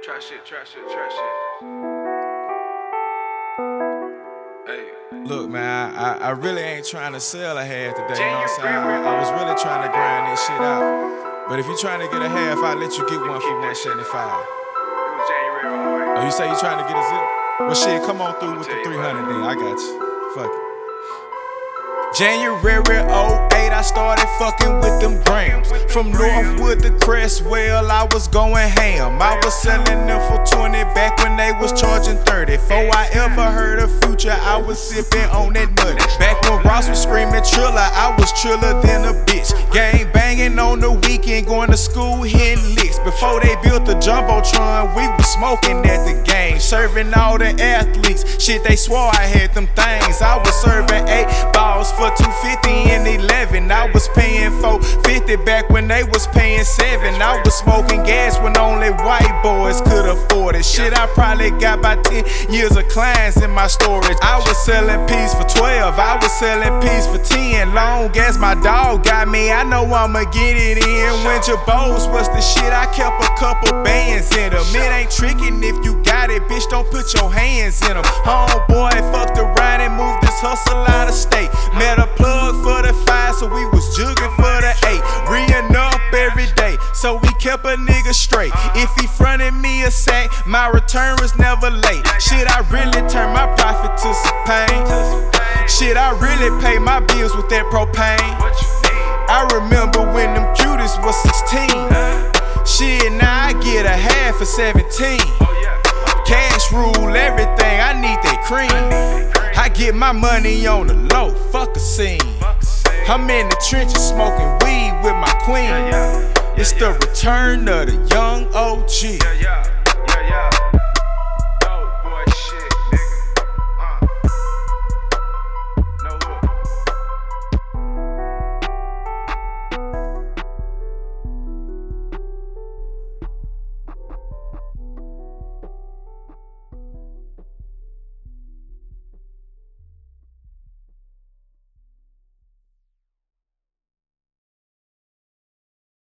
Trap shit, trap shit, trap shit. Hey. Look, man, I, I really ain't trying to sell a half today, you know what I'm saying? I, I was really trying to grind this shit out. But if you're trying to get a half, I'll let you get one for 175. January 08. Oh, you say you trying to get a zip? Well, shit, come on through with the 300 then. I got you. Fuck it. January 08, I started fucking with them. From Northwood to Crestwell, I was going ham. I was selling them for 20 back when they was charging 30. Before I ever heard of Future, I was sipping on that nutty. Back when Ross was screaming Trilla, I was triller than a bitch. Gang banging on the weekend, going to school, hitting licks. Before they built the Jumbotron, we was smoking at the game. Serving all the athletes. Shit, they swore I had them things. I was serving eight balls for 250 and 11. I was paying 450 back when they was paying seven. I was smoking gas when only white boys could afford it. Shit, I probably got about 10 years of clients in my storage. I was selling peas for 12. I was selling peas for 10. Long as my dog got me, I know I'ma get it in. Winter Bowls was the shit. I kept a couple bands in them. It ain't tricking if you got it, bitch. Don't put your hands in them. Homeboy fucked around and moved this hustle out of state. Kept a nigga straight. If he fronted me a sack, my return was never late. Shit, I really turned my profit to some pain. Shit, I really pay my bills with that propane. I remember when them cuties was 16. Shit, now I get a half for 17. Oh. Cash rule everything, I need that cream. I get my money on the low, fuck a scene. I'm in the trenches smoking weed with my queen. It's the return of the young OG.